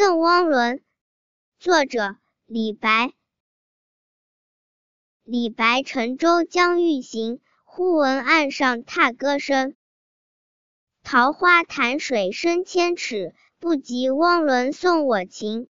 赠汪伦作者李白。李白乘舟将欲行忽闻岸上踏歌声。桃花潭水深千尺不及汪伦送我情